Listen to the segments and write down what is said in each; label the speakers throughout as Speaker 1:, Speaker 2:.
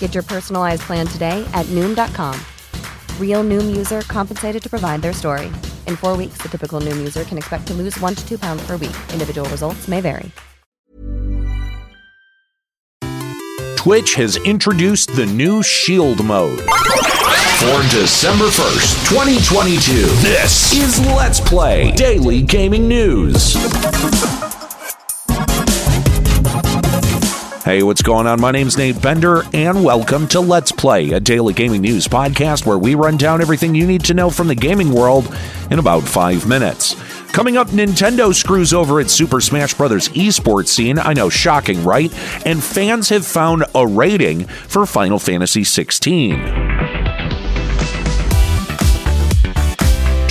Speaker 1: Get your personalized plan today at Noom.com. Real Noom user compensated to provide their story. In four weeks, the typical Noom user can expect to lose one to two pounds per week. Individual results may vary.
Speaker 2: Twitch has introduced the new Shield mode. For December 1st, 2022, this is Let's Play Daily Gaming News. Hey, what's going on? My name's Nate Bender, and welcome to Let's Play, a daily gaming news podcast where we run down everything you need to know from the gaming world in about five minutes. Coming up, Nintendo screws over its Super Smash Bros. esports scene. I know, shocking, right? And fans have found a rating for Final Fantasy 16.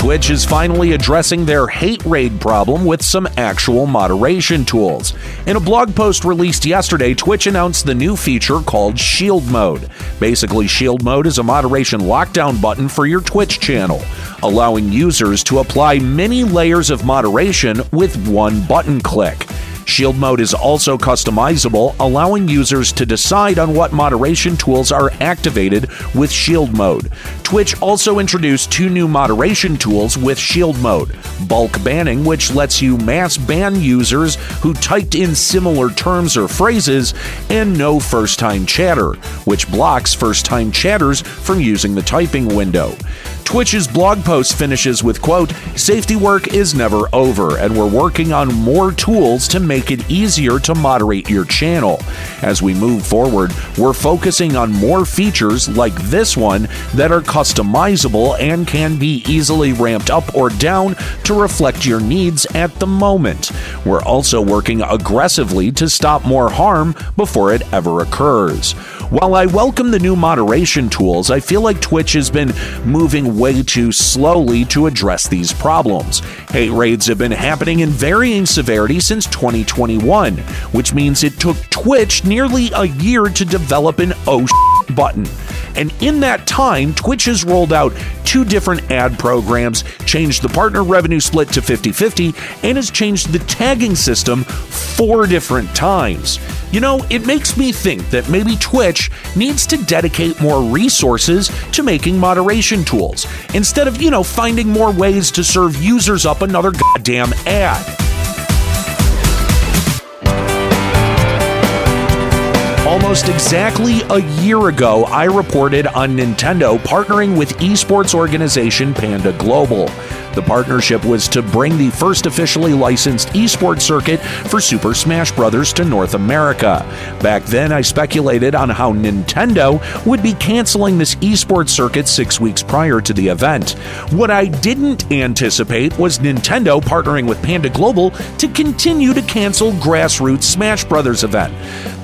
Speaker 2: Twitch is finally addressing their hate raid problem with some actual moderation tools. In a blog post released yesterday, Twitch announced the new feature called Shield Mode. Basically, Shield Mode is a moderation lockdown button for your Twitch channel, allowing users to apply many layers of moderation with one button click. Shield mode is also customizable, allowing users to decide on what moderation tools are activated with Shield mode. Twitch also introduced two new moderation tools with Shield mode bulk banning, which lets you mass ban users who typed in similar terms or phrases, and no first time chatter, which blocks first time chatters from using the typing window. Twitch's blog post finishes with quote, "Safety work is never over and we're working on more tools to make it easier to moderate your channel. As we move forward, we're focusing on more features like this one that are customizable and can be easily ramped up or down to reflect your needs at the moment. We're also working aggressively to stop more harm before it ever occurs." While I welcome the new moderation tools, I feel like Twitch has been moving way too slowly to address these problems. Hate raids have been happening in varying severity since 2021, which means it took Twitch nearly a year to develop an oh button. And in that time, Twitch has rolled out two different ad programs, changed the partner revenue split to 50 50, and has changed the tagging system four different times. You know, it makes me think that maybe Twitch needs to dedicate more resources to making moderation tools instead of, you know, finding more ways to serve users up another goddamn ad. Almost exactly a year ago, I reported on Nintendo partnering with esports organization Panda Global. The partnership was to bring the first officially licensed esports circuit for Super Smash Bros. to North America. Back then, I speculated on how Nintendo would be canceling this esports circuit six weeks prior to the event. What I didn't anticipate was Nintendo partnering with Panda Global to continue to cancel Grassroots Smash Bros. event.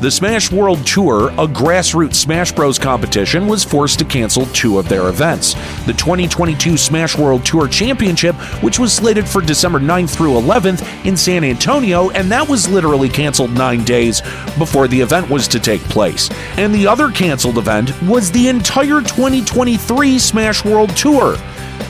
Speaker 2: The Smash World Tour, a grassroots Smash Bros. competition, was forced to cancel two of their events. The 2022 Smash World Tour Championship which was slated for December 9th through 11th in San Antonio, and that was literally canceled nine days before the event was to take place. And the other canceled event was the entire 2023 Smash World Tour.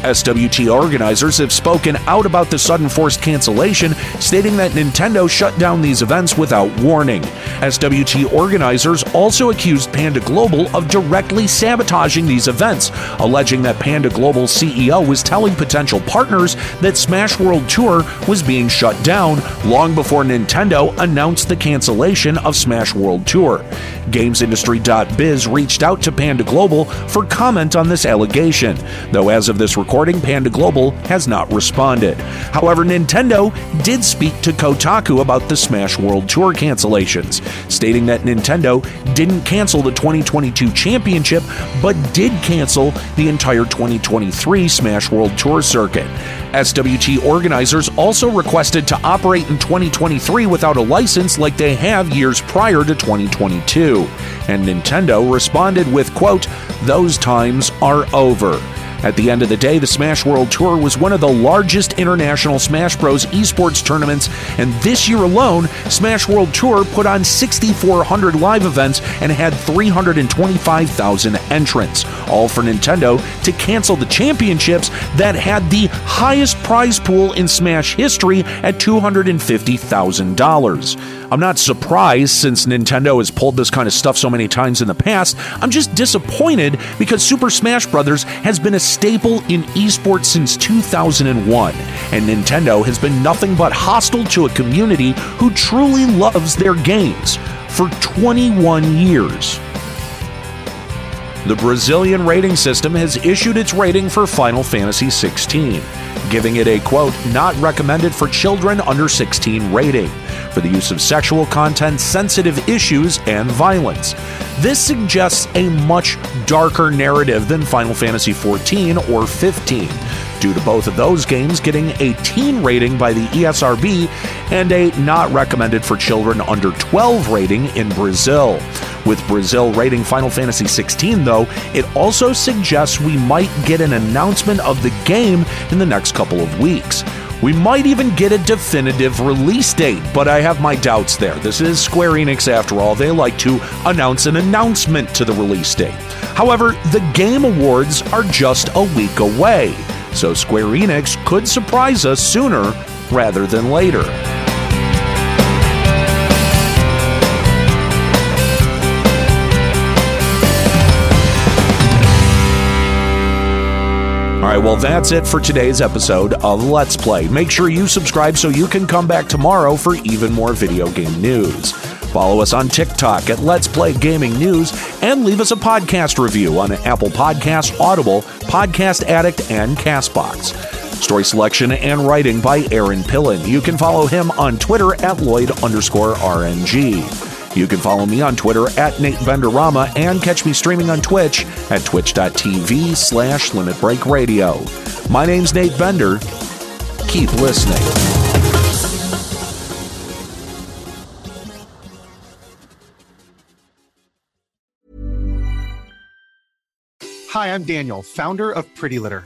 Speaker 2: SWT organizers have spoken out about the sudden forced cancellation, stating that Nintendo shut down these events without warning. SWT organizers also accused Panda Global of directly sabotaging these events, alleging that Panda Global's CEO was telling potential partners that Smash World Tour was being shut down long before Nintendo announced the cancellation of Smash World Tour. GamesIndustry.biz reached out to Panda Global for comment on this allegation, though as of this recording, Panda Global has not responded. However, Nintendo did speak to Kotaku about the Smash World Tour cancellations, stating that Nintendo didn't cancel the 2022 championship, but did cancel the entire 2023 Smash World Tour circuit. SWT organizers also requested to operate in 2023 without a license like they have years prior to 2022. And Nintendo responded with, quote, those times are over. At the end of the day, the Smash World Tour was one of the largest international Smash Bros. esports tournaments, and this year alone, Smash World Tour put on 6,400 live events and had 325,000 entrants, all for Nintendo to cancel the championships that had the highest prize pool in Smash history at $250,000. I'm not surprised since Nintendo has pulled this kind of stuff so many times in the past. I'm just disappointed because Super Smash Bros. has been a staple in esports since 2001, and Nintendo has been nothing but hostile to a community who truly loves their games for 21 years. The Brazilian rating system has issued its rating for Final Fantasy XVI, giving it a quote, not recommended for children under 16 rating for the use of sexual content, sensitive issues, and violence. This suggests a much darker narrative than Final Fantasy XIV or 15 due to both of those games getting a teen rating by the ESRB and a not recommended for children under 12 rating in Brazil. With Brazil rating Final Fantasy XVI, though, it also suggests we might get an announcement of the game in the next couple of weeks. We might even get a definitive release date, but I have my doubts there. This is Square Enix after all. They like to announce an announcement to the release date. However, the Game Awards are just a week away so Square Enix could surprise us sooner rather than later. All right, well, that's it for today's episode of Let's Play. Make sure you subscribe so you can come back tomorrow for even more video game news. Follow us on TikTok at Let's Play Gaming News and leave us a podcast review on Apple Podcast, Audible, Podcast Addict, and Castbox. Story selection and writing by Aaron Pillen. You can follow him on Twitter at Lloyd underscore RNG. You can follow me on Twitter at Nate Benderama and catch me streaming on Twitch at twitch.tv slash Limit Break Radio. My name's Nate Bender. Keep listening.
Speaker 3: Hi, I'm Daniel, founder of Pretty Litter.